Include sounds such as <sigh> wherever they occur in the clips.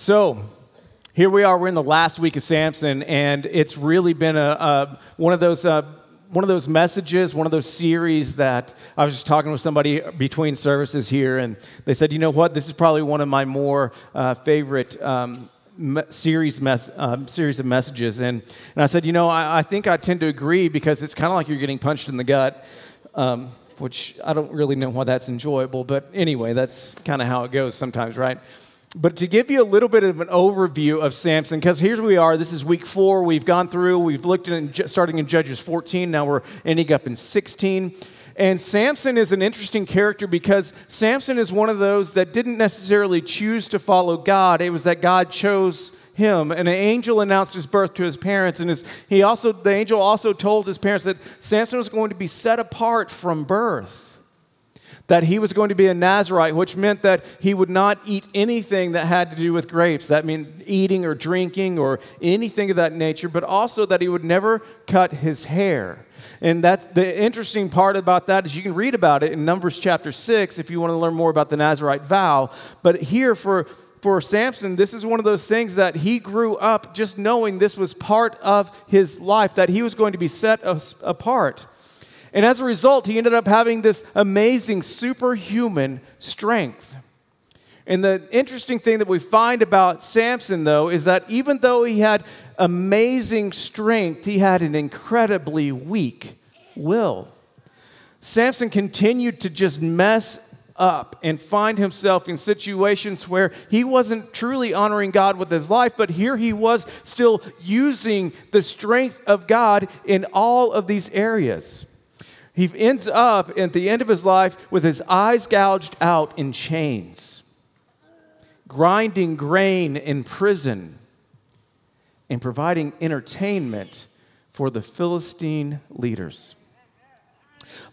So, here we are. We're in the last week of Samson, and it's really been a, a one of those uh, one of those messages, one of those series that I was just talking with somebody between services here, and they said, you know what, this is probably one of my more uh, favorite. Um, me- series, mes- um, series of messages. And, and I said, you know, I, I think I tend to agree because it's kind of like you're getting punched in the gut, um, which I don't really know why that's enjoyable. But anyway, that's kind of how it goes sometimes, right? But to give you a little bit of an overview of Samson, because here's we are. This is week four. We've gone through, we've looked at starting in Judges 14. Now we're ending up in 16. And Samson is an interesting character because Samson is one of those that didn't necessarily choose to follow God. It was that God chose him. And an angel announced his birth to his parents. And his, he also, the angel also told his parents that Samson was going to be set apart from birth that he was going to be a Nazarite, which meant that he would not eat anything that had to do with grapes. That meant eating or drinking or anything of that nature, but also that he would never cut his hair. And that's the interesting part about that is you can read about it in Numbers chapter 6 if you want to learn more about the Nazarite vow. But here for for Samson, this is one of those things that he grew up just knowing this was part of his life, that he was going to be set apart. And as a result, he ended up having this amazing superhuman strength. And the interesting thing that we find about Samson, though, is that even though he had amazing strength, he had an incredibly weak will. Samson continued to just mess up and find himself in situations where he wasn't truly honoring God with his life, but here he was still using the strength of God in all of these areas. He ends up at the end of his life with his eyes gouged out in chains, grinding grain in prison, and providing entertainment for the Philistine leaders.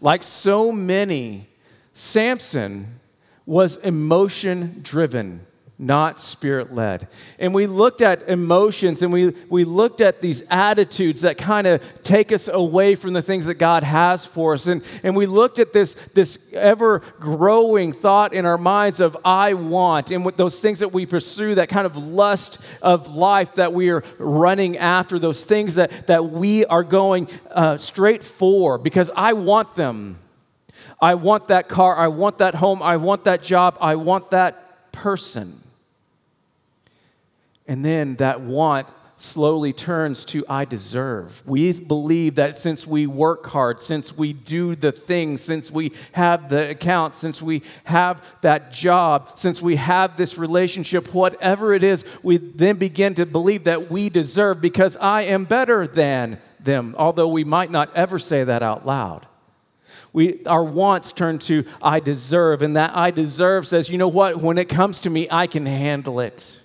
Like so many, Samson was emotion driven not spirit led. And we looked at emotions and we, we looked at these attitudes that kind of take us away from the things that God has for us. And, and we looked at this, this ever growing thought in our minds of I want, and those things that we pursue, that kind of lust of life that we are running after, those things that, that we are going uh, straight for because I want them. I want that car. I want that home. I want that job. I want that person. And then that want slowly turns to I deserve. We believe that since we work hard, since we do the thing, since we have the account, since we have that job, since we have this relationship, whatever it is, we then begin to believe that we deserve because I am better than them, although we might not ever say that out loud. We, our wants turn to I deserve, and that I deserve says, you know what, when it comes to me, I can handle it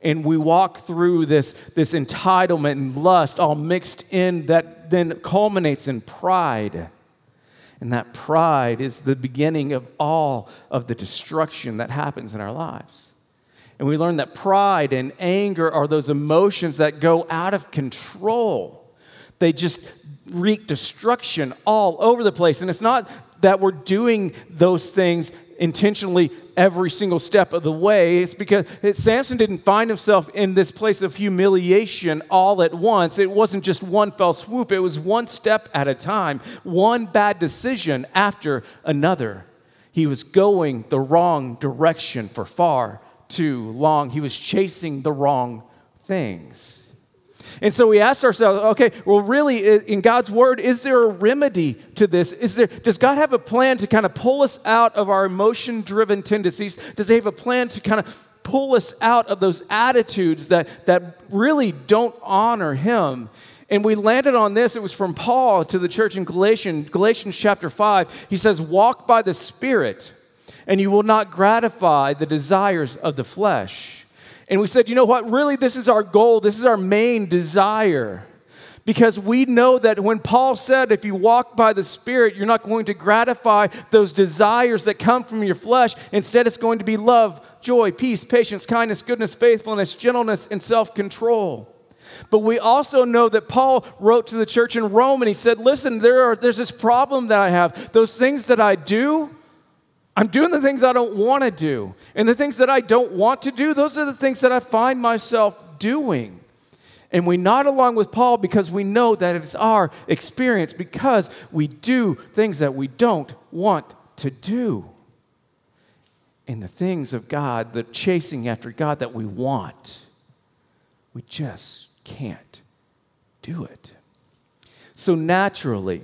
and we walk through this, this entitlement and lust all mixed in that then culminates in pride. And that pride is the beginning of all of the destruction that happens in our lives. And we learn that pride and anger are those emotions that go out of control. They just wreak destruction all over the place. And it's not that we're doing those things intentionally every single step of the way. It's because Samson didn't find himself in this place of humiliation all at once. It wasn't just one fell swoop, it was one step at a time, one bad decision after another. He was going the wrong direction for far too long. He was chasing the wrong things. And so we asked ourselves, okay, well, really, in God's word, is there a remedy to this? Is there, does God have a plan to kind of pull us out of our emotion driven tendencies? Does He have a plan to kind of pull us out of those attitudes that, that really don't honor Him? And we landed on this. It was from Paul to the church in Galatians, Galatians chapter 5. He says, Walk by the Spirit, and you will not gratify the desires of the flesh. And we said, you know what? Really, this is our goal. This is our main desire. Because we know that when Paul said, if you walk by the Spirit, you're not going to gratify those desires that come from your flesh. Instead, it's going to be love, joy, peace, patience, kindness, goodness, faithfulness, gentleness, and self control. But we also know that Paul wrote to the church in Rome and he said, Listen, there are, there's this problem that I have. Those things that I do, I'm doing the things I don't want to do. And the things that I don't want to do, those are the things that I find myself doing. And we nod along with Paul because we know that it's our experience because we do things that we don't want to do. And the things of God, the chasing after God that we want, we just can't do it. So naturally,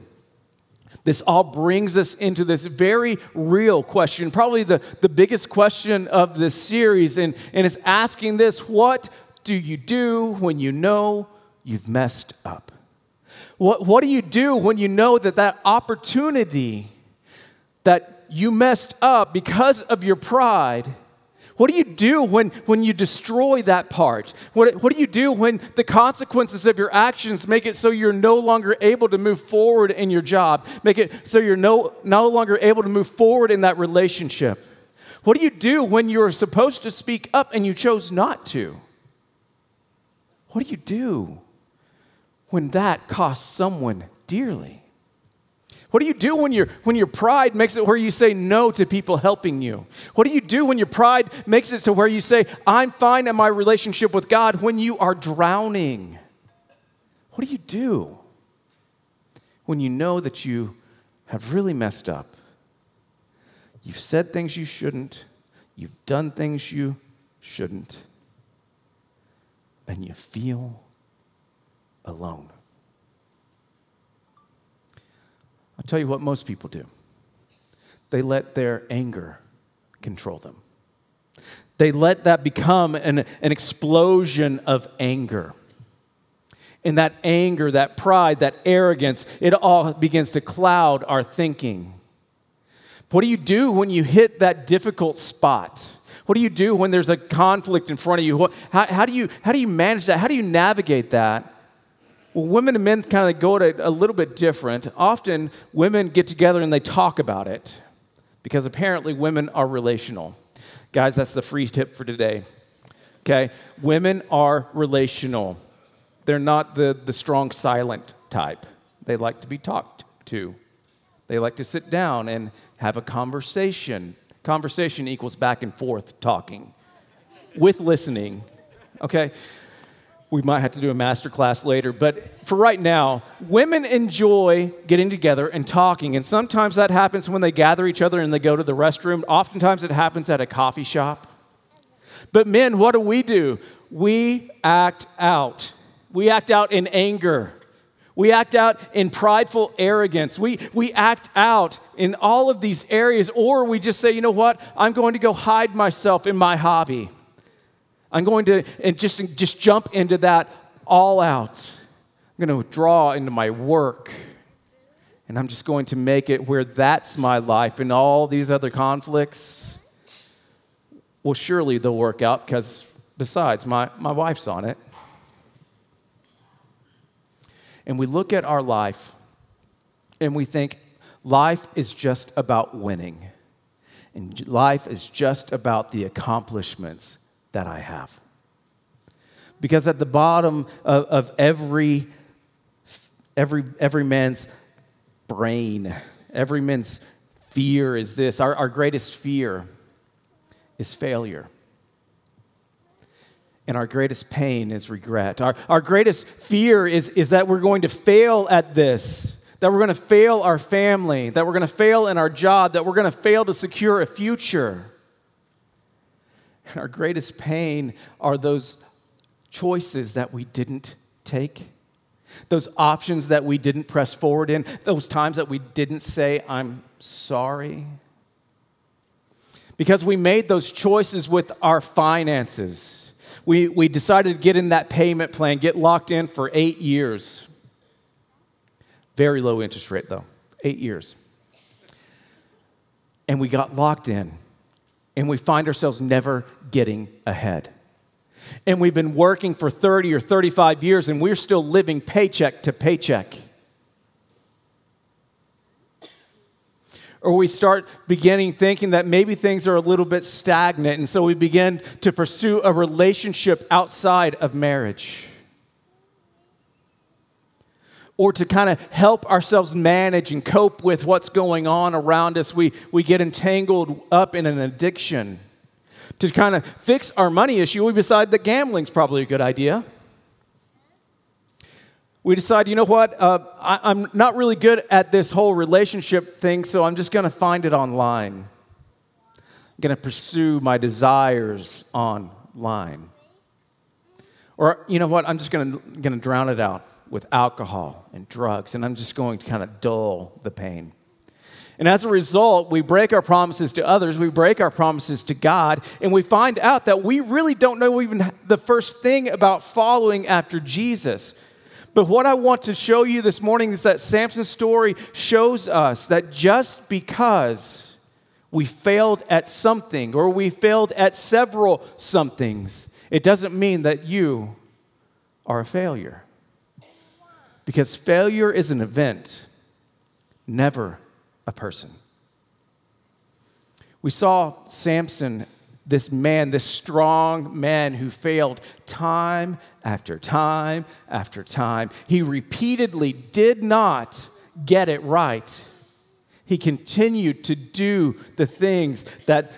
this all brings us into this very real question, probably the, the biggest question of this series, and, and it's asking this what do you do when you know you've messed up? What, what do you do when you know that that opportunity that you messed up because of your pride what do you do when, when you destroy that part? What, what do you do when the consequences of your actions make it so you're no longer able to move forward in your job? Make it so you're no, no longer able to move forward in that relationship? What do you do when you're supposed to speak up and you chose not to? What do you do when that costs someone dearly? What do you do when, your when your pride makes it where you say no to people helping you? What do you do when your pride makes it to where you say, I'm fine in my relationship with God when you are drowning? What do you do when you know that you have really messed up? You've said things you shouldn't, you've done things you shouldn't, and you feel alone. I'll tell you what most people do they let their anger control them. They let that become an, an explosion of anger. And that anger, that pride, that arrogance, it all begins to cloud our thinking. What do you do when you hit that difficult spot? What do you do when there's a conflict in front of you? How, how, do, you how do you manage that? How do you navigate that? Well, women and men kind of go at it a little bit different. Often, women get together and they talk about it because apparently women are relational. Guys, that's the free tip for today. Okay? Women are relational. They're not the, the strong, silent type. They like to be talked to, they like to sit down and have a conversation. Conversation equals back and forth talking with listening. Okay? We might have to do a master class later, but for right now, women enjoy getting together and talking. And sometimes that happens when they gather each other and they go to the restroom. Oftentimes it happens at a coffee shop. But men, what do we do? We act out. We act out in anger. We act out in prideful arrogance. We, we act out in all of these areas, or we just say, you know what? I'm going to go hide myself in my hobby. I'm going to and just, just jump into that all out. I'm going to draw into my work. And I'm just going to make it where that's my life and all these other conflicts. Well, surely they'll work out because, besides, my, my wife's on it. And we look at our life and we think life is just about winning, and life is just about the accomplishments that I have. Because at the bottom of, of every, every, every man's brain, every man's fear is this our, our greatest fear is failure. And our greatest pain is regret. Our, our greatest fear is, is that we're going to fail at this, that we're going to fail our family, that we're going to fail in our job, that we're going to fail to secure a future. And our greatest pain are those choices that we didn't take, those options that we didn't press forward in, those times that we didn't say, I'm sorry. Because we made those choices with our finances. We, we decided to get in that payment plan, get locked in for eight years. Very low interest rate, though, eight years. And we got locked in and we find ourselves never getting ahead. And we've been working for 30 or 35 years and we're still living paycheck to paycheck. Or we start beginning thinking that maybe things are a little bit stagnant, and so we begin to pursue a relationship outside of marriage. Or to kind of help ourselves manage and cope with what's going on around us, we, we get entangled up in an addiction. To kind of fix our money issue, we decide that gambling's probably a good idea. We decide, you know what, uh, I, am not really good at this whole relationship thing, so I'm just going to find it online. I'm going to pursue my desires online. Or, you know what, I'm just going to drown it out with alcohol and drugs, and I'm just going to kind of dull the pain. And as a result, we break our promises to others, we break our promises to God, and we find out that we really don't know even the first thing about following after Jesus. But what I want to show you this morning is that Samson's story shows us that just because we failed at something or we failed at several somethings, it doesn't mean that you are a failure. Because failure is an event, never a person. We saw Samson, this man, this strong man who failed time after time after time. He repeatedly did not get it right. He continued to do the things that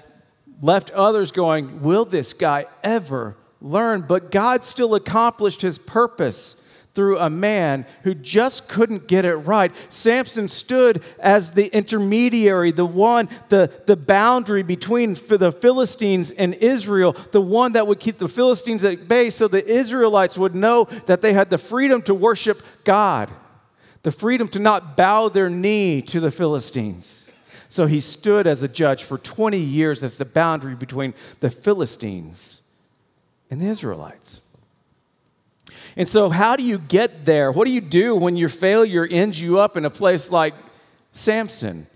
left others going, Will this guy ever learn? But God still accomplished his purpose through a man who just couldn't get it right. Samson stood as the intermediary, the one, the, the boundary between the Philistines and Israel, the one that would keep the Philistines at bay so the Israelites would know that they had the freedom to worship God, the freedom to not bow their knee to the Philistines. So he stood as a judge for 20 years as the boundary between the Philistines and the Israelites. And so, how do you get there? What do you do when your failure ends you up in a place like Samson?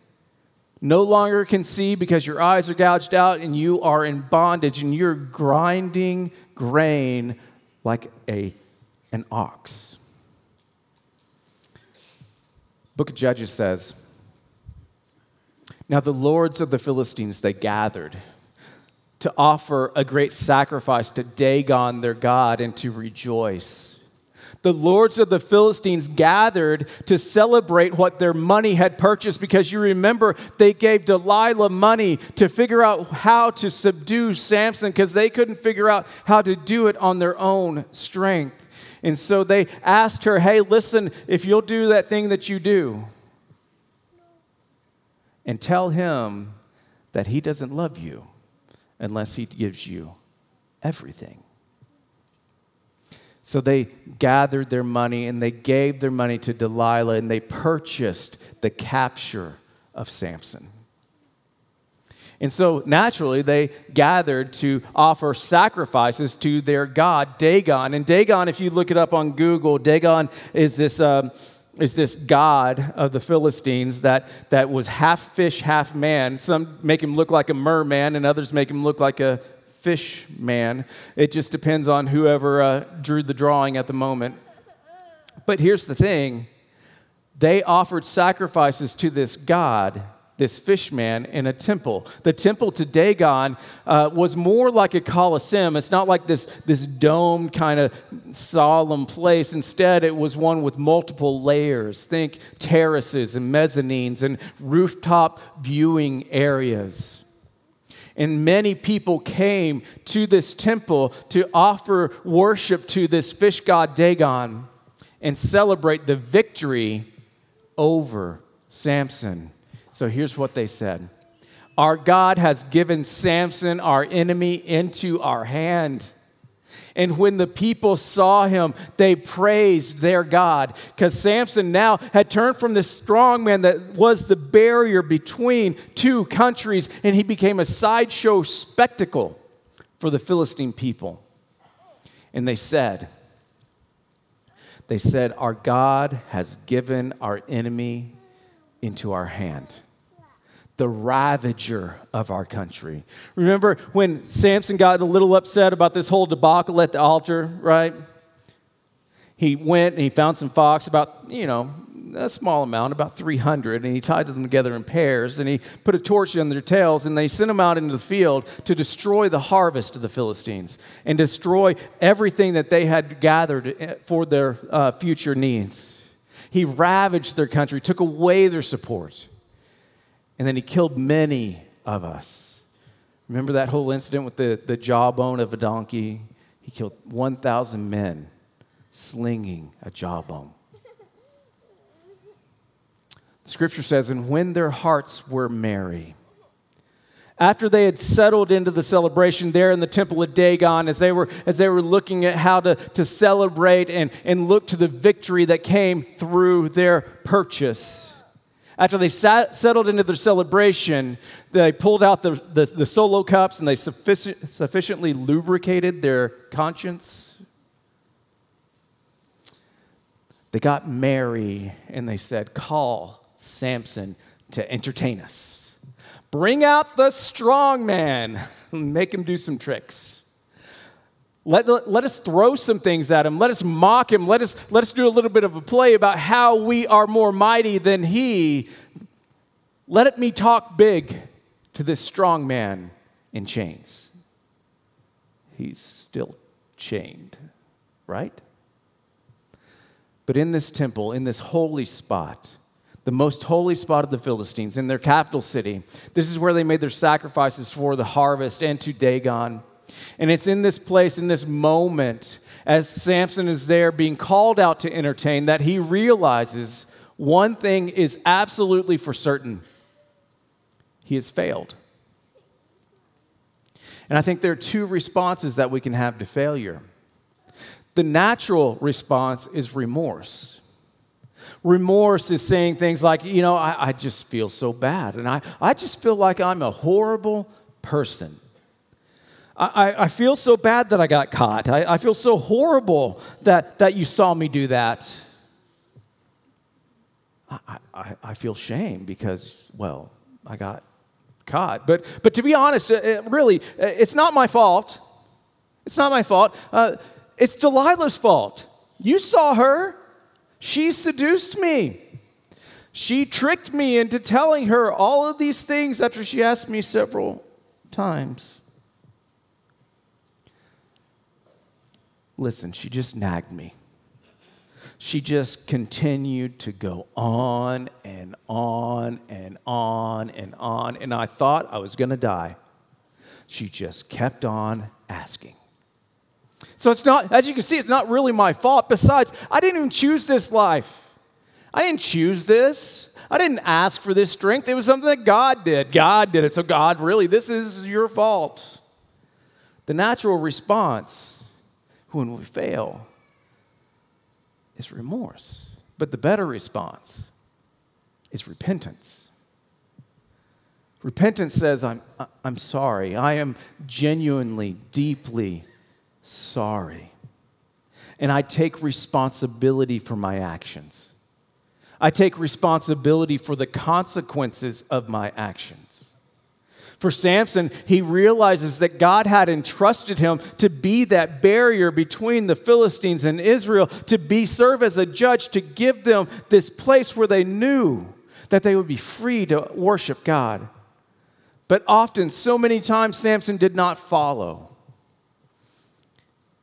No longer can see because your eyes are gouged out and you are in bondage and you're grinding grain like a, an ox. Book of Judges says, Now the lords of the Philistines, they gathered to offer a great sacrifice to Dagon, their God, and to rejoice the lords of the Philistines gathered to celebrate what their money had purchased because you remember they gave Delilah money to figure out how to subdue Samson because they couldn't figure out how to do it on their own strength. And so they asked her, Hey, listen, if you'll do that thing that you do, and tell him that he doesn't love you unless he gives you everything. So they gathered their money and they gave their money to Delilah and they purchased the capture of Samson. And so naturally, they gathered to offer sacrifices to their god, Dagon. And Dagon, if you look it up on Google, Dagon is this. Um, is this god of the Philistines that, that was half fish, half man. Some make him look like a merman, and others make him look like a fish man. It just depends on whoever uh, drew the drawing at the moment. But here's the thing they offered sacrifices to this god, this fish man, in a temple. The temple to Dagon uh, was more like a coliseum. It's not like this, this domed kind of solemn place. Instead, it was one with multiple layers. Think terraces and mezzanines and rooftop viewing areas. And many people came to this temple to offer worship to this fish god Dagon and celebrate the victory over Samson. So here's what they said Our God has given Samson, our enemy, into our hand. And when the people saw him, they praised their God. Because Samson now had turned from this strong man that was the barrier between two countries, and he became a sideshow spectacle for the Philistine people. And they said, they said, Our God has given our enemy into our hand the ravager of our country. Remember when Samson got a little upset about this whole debacle at the altar, right? He went and he found some fox, about, you know, a small amount, about 300, and he tied them together in pairs, and he put a torch on their tails, and they sent them out into the field to destroy the harvest of the Philistines and destroy everything that they had gathered eh, for their uh, future needs. He ravaged their country, took away their support, and then he killed many of us. Remember that whole incident with the, the jawbone of a donkey? He killed 1,000 men slinging a jawbone. Scripture says, and when their hearts were merry, after they had settled into the celebration there in the temple of Dagon, as they were, as they were looking at how to, to celebrate and, and look to the victory that came through their purchase, after they sat, settled into their celebration, they pulled out the, the, the solo cups and they sufficient, sufficiently lubricated their conscience. They got merry and they said, Call Samson to entertain us. Bring out the strong man, <laughs> make him do some tricks. Let, let us throw some things at him. Let us mock him. Let us, let us do a little bit of a play about how we are more mighty than he. Let me talk big to this strong man in chains. He's still chained, right? But in this temple, in this holy spot, the most holy spot of the Philistines, in their capital city. This is where they made their sacrifices for the harvest and to Dagon. And it's in this place, in this moment, as Samson is there being called out to entertain, that he realizes one thing is absolutely for certain he has failed. And I think there are two responses that we can have to failure. The natural response is remorse. Remorse is saying things like, you know, I, I just feel so bad, and I, I just feel like I'm a horrible person. I, I, feel so bad that I got caught. I, I feel so horrible that, that you saw me do that. I, I, I feel shame because, well, I got caught. But, but to be honest, it, really, uh, it's not my fault. It's not my fault. Uh, it's Delilah's fault. You saw her. She seduced me. She tricked me into telling her all of these things after she asked me several times. Listen, she just nagged me. She just continued to go on and on and on and on, and I thought I was going to die. She just kept on asking. So it's not, as you can see, it's not really my fault. Besides, I didn't even choose this life. I didn't choose this. I didn't ask for this strength. It was something that God did. God did it. So, God, really, this is your fault. The natural response when we fail is remorse. But the better response is repentance. Repentance says, I'm, I'm sorry. I am genuinely, deeply sorry. And I take responsibility for my actions. I take responsibility for the consequences of my actions. For Samson, he realizes that God had entrusted him to be that barrier between the Philistines and Israel, to be serve as a judge, to give them this place where they knew that they would be free to worship God. But often, so many times, Samson did not follow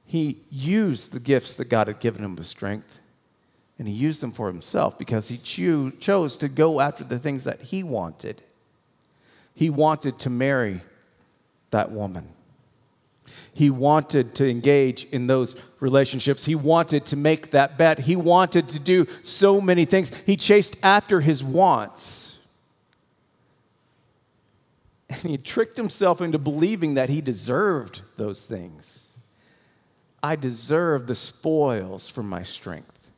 he used the gifts that God had given him with strength and he used them for himself because he cho- chose to go after the things that he wanted. He wanted to marry that woman. He wanted to engage in those relationships. He wanted to make that bet. He wanted to do so many things. He chased after his wants. And he tricked himself into believing that he deserved those things. I deserve the spoils from my strength.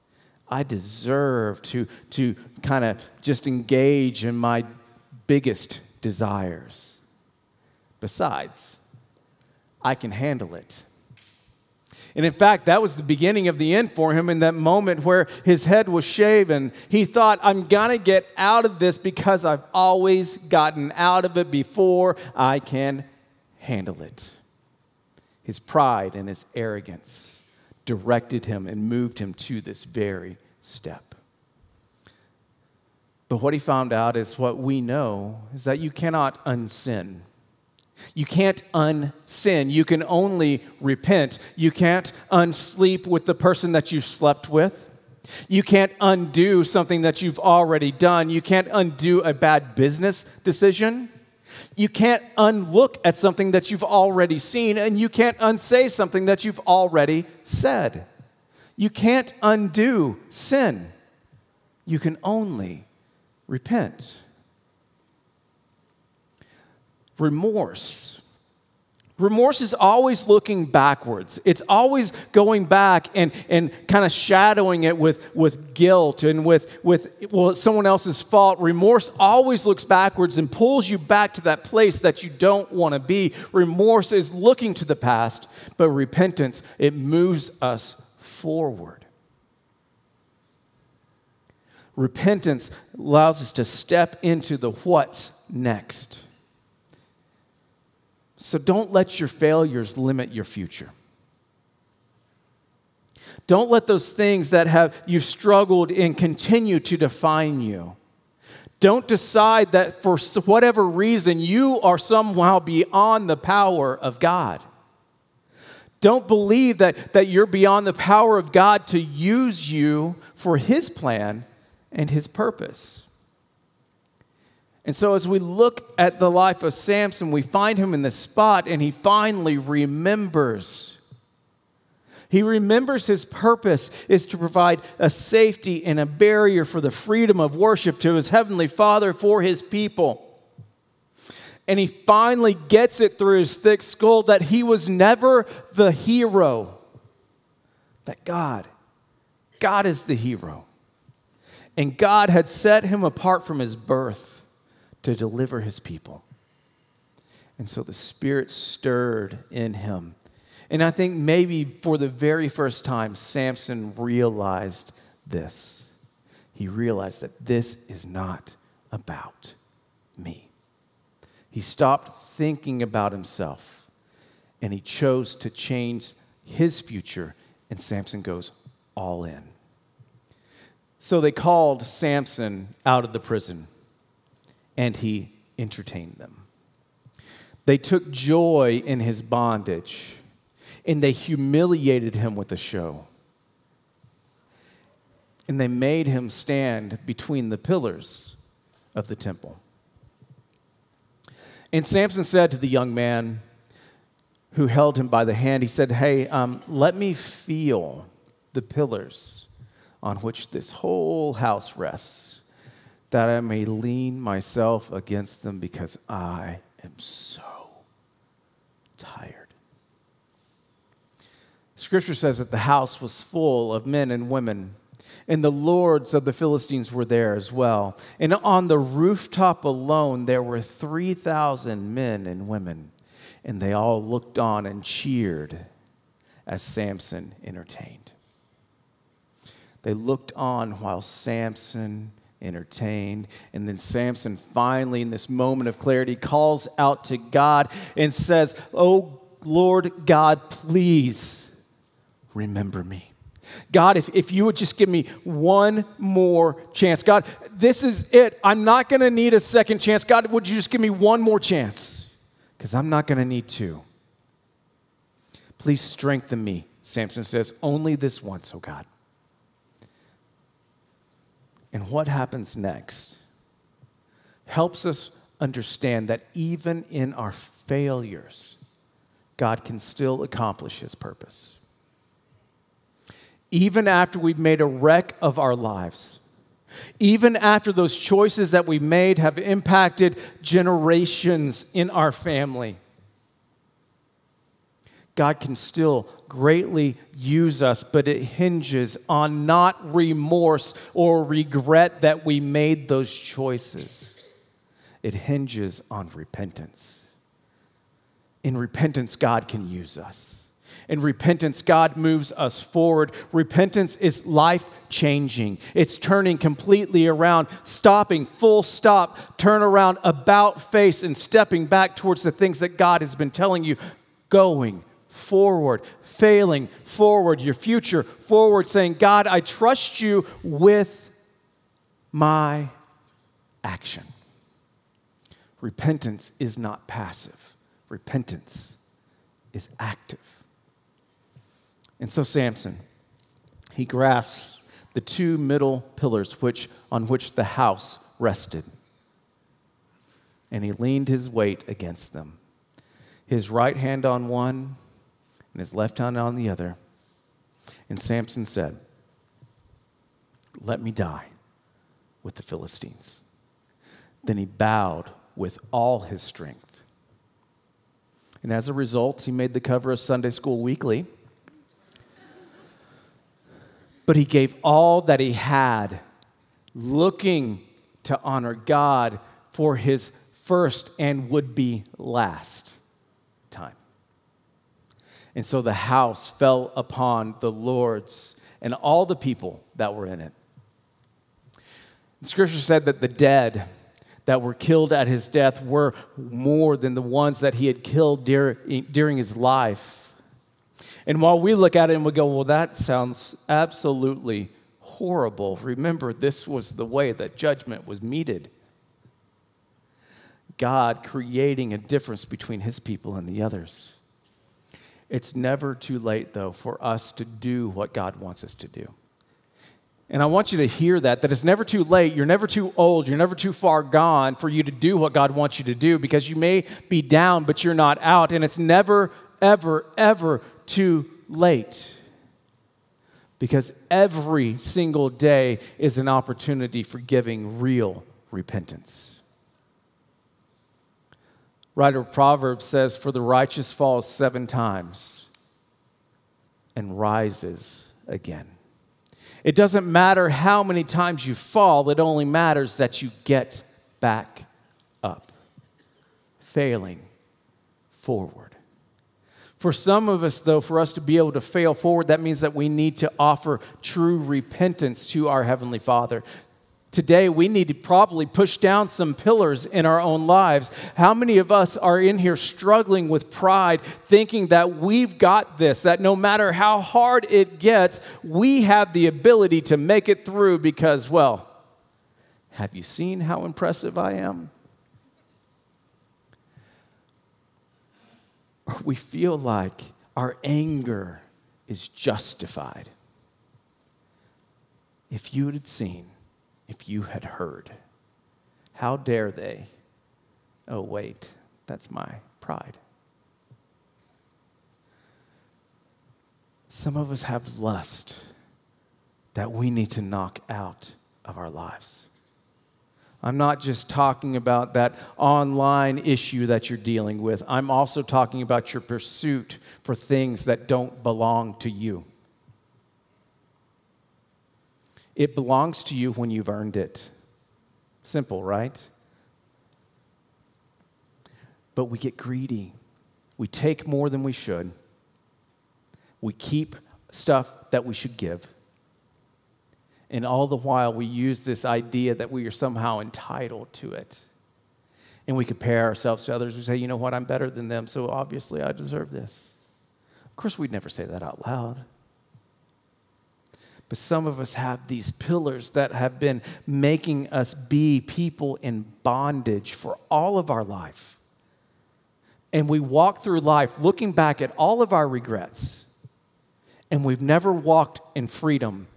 I deserve to, to kind of just engage in my biggest desires. Besides, I can handle it. And in fact, that was the beginning of the end for him in that moment where his head was shaven. He thought, I'm going to get out of this because I've always gotten out of it before I can handle it. His pride and his arrogance directed him and moved him to this very step. But what he found out is what we know is that you cannot unsin. You can't unsin. You can only repent. You can't unsleep with the person that you've slept with. You can't undo something that you've already done. You can't undo a bad business decision. You can't unlook at something that you've already seen, and you can't unsay something that you've already said. You can't undo sin. You can only repent. Remorse Remorse is always looking backwards. It's always going back and, and kind of shadowing it with, with guilt and with, with, well, it's someone else's fault. Remorse always looks backwards and pulls you back to that place that you don't want to be. Remorse is looking to the past, but repentance, it moves us forward. Repentance allows us to step into the what's next. So don't let your failures limit your future. Don't let those things that have you struggled in continue to define you. Don't decide that for whatever reason you are somehow beyond the power of God. Don't believe that, that you're beyond the power of God to use you for His plan and His purpose. And so, as we look at the life of Samson, we find him in the spot and he finally remembers. He remembers his purpose is to provide a safety and a barrier for the freedom of worship to his heavenly Father for his people. And he finally gets it through his thick skull that he was never the hero, that God, God is the hero. And God had set him apart from his birth to deliver his people. And so the Spirit stirred in him. And I think maybe for the very first time, Samson realized this. He realized that this is not about me. He stopped thinking about himself and he chose to change his future, and Samson goes all in. So they called Samson out of the prison and he entertained them. They took joy in his bondage, and they humiliated him with a show. And they made him stand between the pillars of the temple. And Samson said to the young man who held him by the hand, he said, Hey, um, let me feel the pillars on which this whole house rests that I may lean myself against them because I am so tired. Scripture says that the house was full of men and women, and the lords of the Philistines were there as well. And on the rooftop alone, there were 3,000 men and women, and they all looked on and cheered as Samson entertained. They looked on while Samson entertained. And then Samson finally, in this moment of clarity, calls out to God and says, Oh Lord God, please remember me. God, if, if you would just give me one more chance. God, this is it. I'm not going to need a second chance. God, would you just give me one more chance? Because I'm not going to need two. Please strengthen me, Samson says, only this once, oh God. And what happens next helps us understand that even in our failures, God can still accomplish his purpose. Even after we've made a wreck of our lives, even after those choices that we made have impacted generations in our family, God can still greatly use us, but it hinges on not remorse or regret that we made those choices. It hinges on repentance. In repentance, God can use us. In repentance, God moves us forward. Repentance is life changing. It's turning completely around, stopping, full stop, turn around, about face, and stepping back towards the things that God has been telling you, going forward, failing forward, your future forward, saying, God, I trust you with my action. Repentance is not passive, repentance is active. And so, Samson, he grasps the two middle pillars which, on which the house rested. And he leaned his weight against them, his right hand on one and his left hand on the other. And Samson said, Let me die with the Philistines. Then he bowed with all his strength. And as a result, he made the cover of Sunday School Weekly. But he gave all that he had, looking to honor God for his first and would be last. And so the house fell upon the Lord's and all the people that were in it. The scripture said that the dead that were killed at his death were more than the ones that he had killed during his life. And while we look at it and we go, well, that sounds absolutely horrible, remember, this was the way that judgment was meted. God creating a difference between his people and the others. It's never too late, though, for us to do what God wants us to do. And I want you to hear that, that it's never too late. You're never too old. You're never too far gone for you to do what God wants you to do because you may be down, but you're not out. And it's never, ever, ever too late. Because every single day is an opportunity for giving real repentance. Writer of Proverbs says, For the righteous falls seven times and rises again. It doesn't matter how many times you fall, it only matters that you get back up, failing forward. For some of us, though, for us to be able to fail forward, that means that we need to offer true repentance to our Heavenly Father. Today, we need to probably push down some pillars in our own lives. How many of us are in here struggling with pride, thinking that we've got this, that no matter how hard it gets, we have the ability to make it through because, well, have you seen how impressive I am? Or we feel like our anger is justified. If you had seen, if you had heard. How dare they? Oh, wait, that's my pride. Some of us have lust that we need to knock out of our lives. I'm not just talking about that online issue that you're dealing with. I'm also talking about your pursuit for things that don't belong to you. It belongs to you when you've earned it. Simple, right? But we get greedy. We take more than we should. We keep stuff that we should give. And all the while, we use this idea that we are somehow entitled to it. And we compare ourselves to others. We say, you know what, I'm better than them, so obviously I deserve this. Of course, we'd never say that out loud. But some of us have these pillars that have been making us be people in bondage for all of our life. And we walk through life looking back at all of our regrets, and we've never walked in freedom.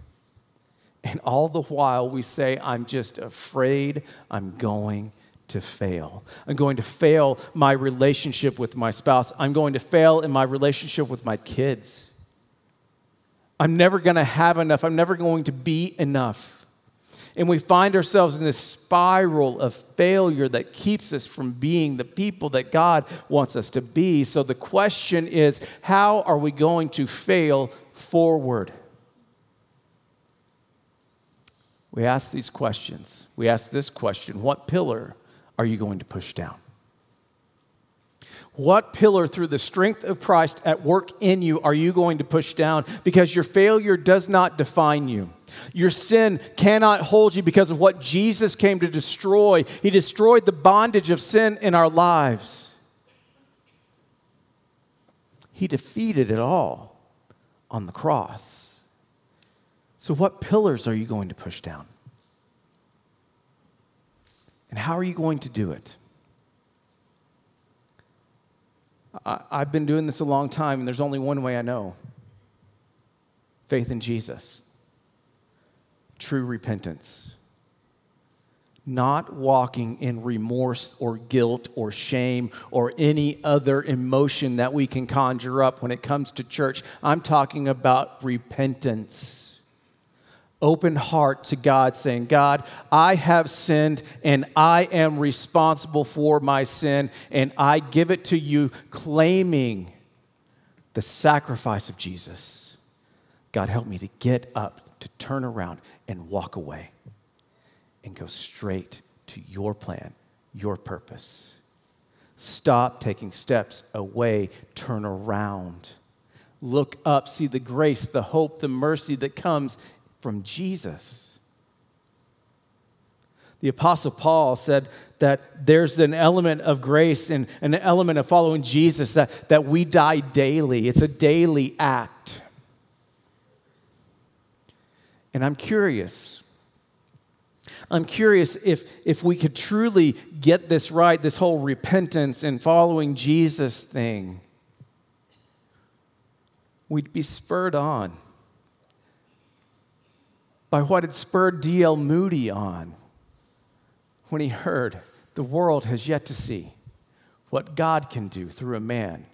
And all the while we say, I'm just afraid I'm going to fail. I'm going to fail my relationship with my spouse. I'm going to fail in my relationship with my kids. I'm never going to have enough. I'm never going to be enough. And we find ourselves in this spiral of failure that keeps us from being the people that God wants us to be. So the question is how are we going to fail forward? We ask these questions. We ask this question What pillar are you going to push down? What pillar through the strength of Christ at work in you are you going to push down? Because your failure does not define you. Your sin cannot hold you because of what Jesus came to destroy. He destroyed the bondage of sin in our lives. He defeated it all on the cross. So, what pillars are you going to push down? And how are you going to do it? I, I've been doing this a long time, and there's only one way I know faith in Jesus. true repentance. Not walking in remorse or guilt or shame or any other emotion that we can conjure up when it comes to church. I'm talking about repentance open heart to God, saying, God, I have sinned and I am responsible for my sin, and I give it to you, claiming the sacrifice of Jesus. God, help me to get up, to turn around, and walk away and go straight to your plan, your purpose. Stop taking steps away, turn around. Look up, see the grace, the hope, the mercy that comes from Jesus. The Apostle Paul said that there's an element of grace and an element of following Jesus that, that we die daily. It's a daily act. And I'm curious. I'm curious if, if we could truly get this right, this whole repentance and following Jesus thing, we'd be spurred on by what had spurred D.L. Moody on when he heard the world has yet to see what God can do through a man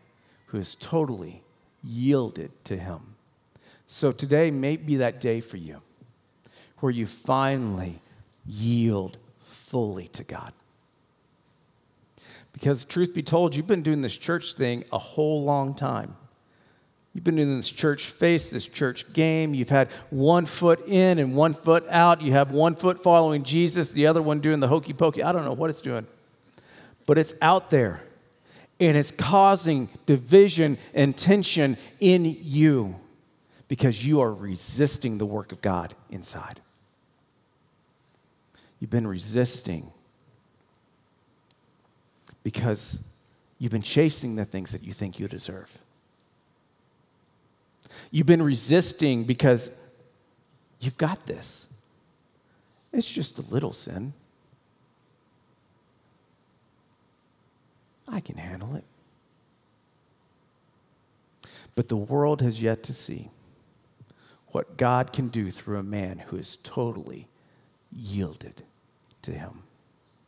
who is totally yielded to him. So today may be that day for you where you finally yield fully to God. Because, truth be told, you've been doing this church thing a whole long time. You've been in this church face, this church game. You've had one foot in and one foot out. You have one foot following Jesus, the other one doing the hokey pokey. I don't know what it's doing, but it's out there and it's causing division and tension in you because you are resisting the work of God inside. You've been resisting because you've been chasing the things that you think you deserve. You've been resisting because you've got this. It's just a little sin. I can handle it. But the world has yet to see what God can do through a man who is totally yielded to Him.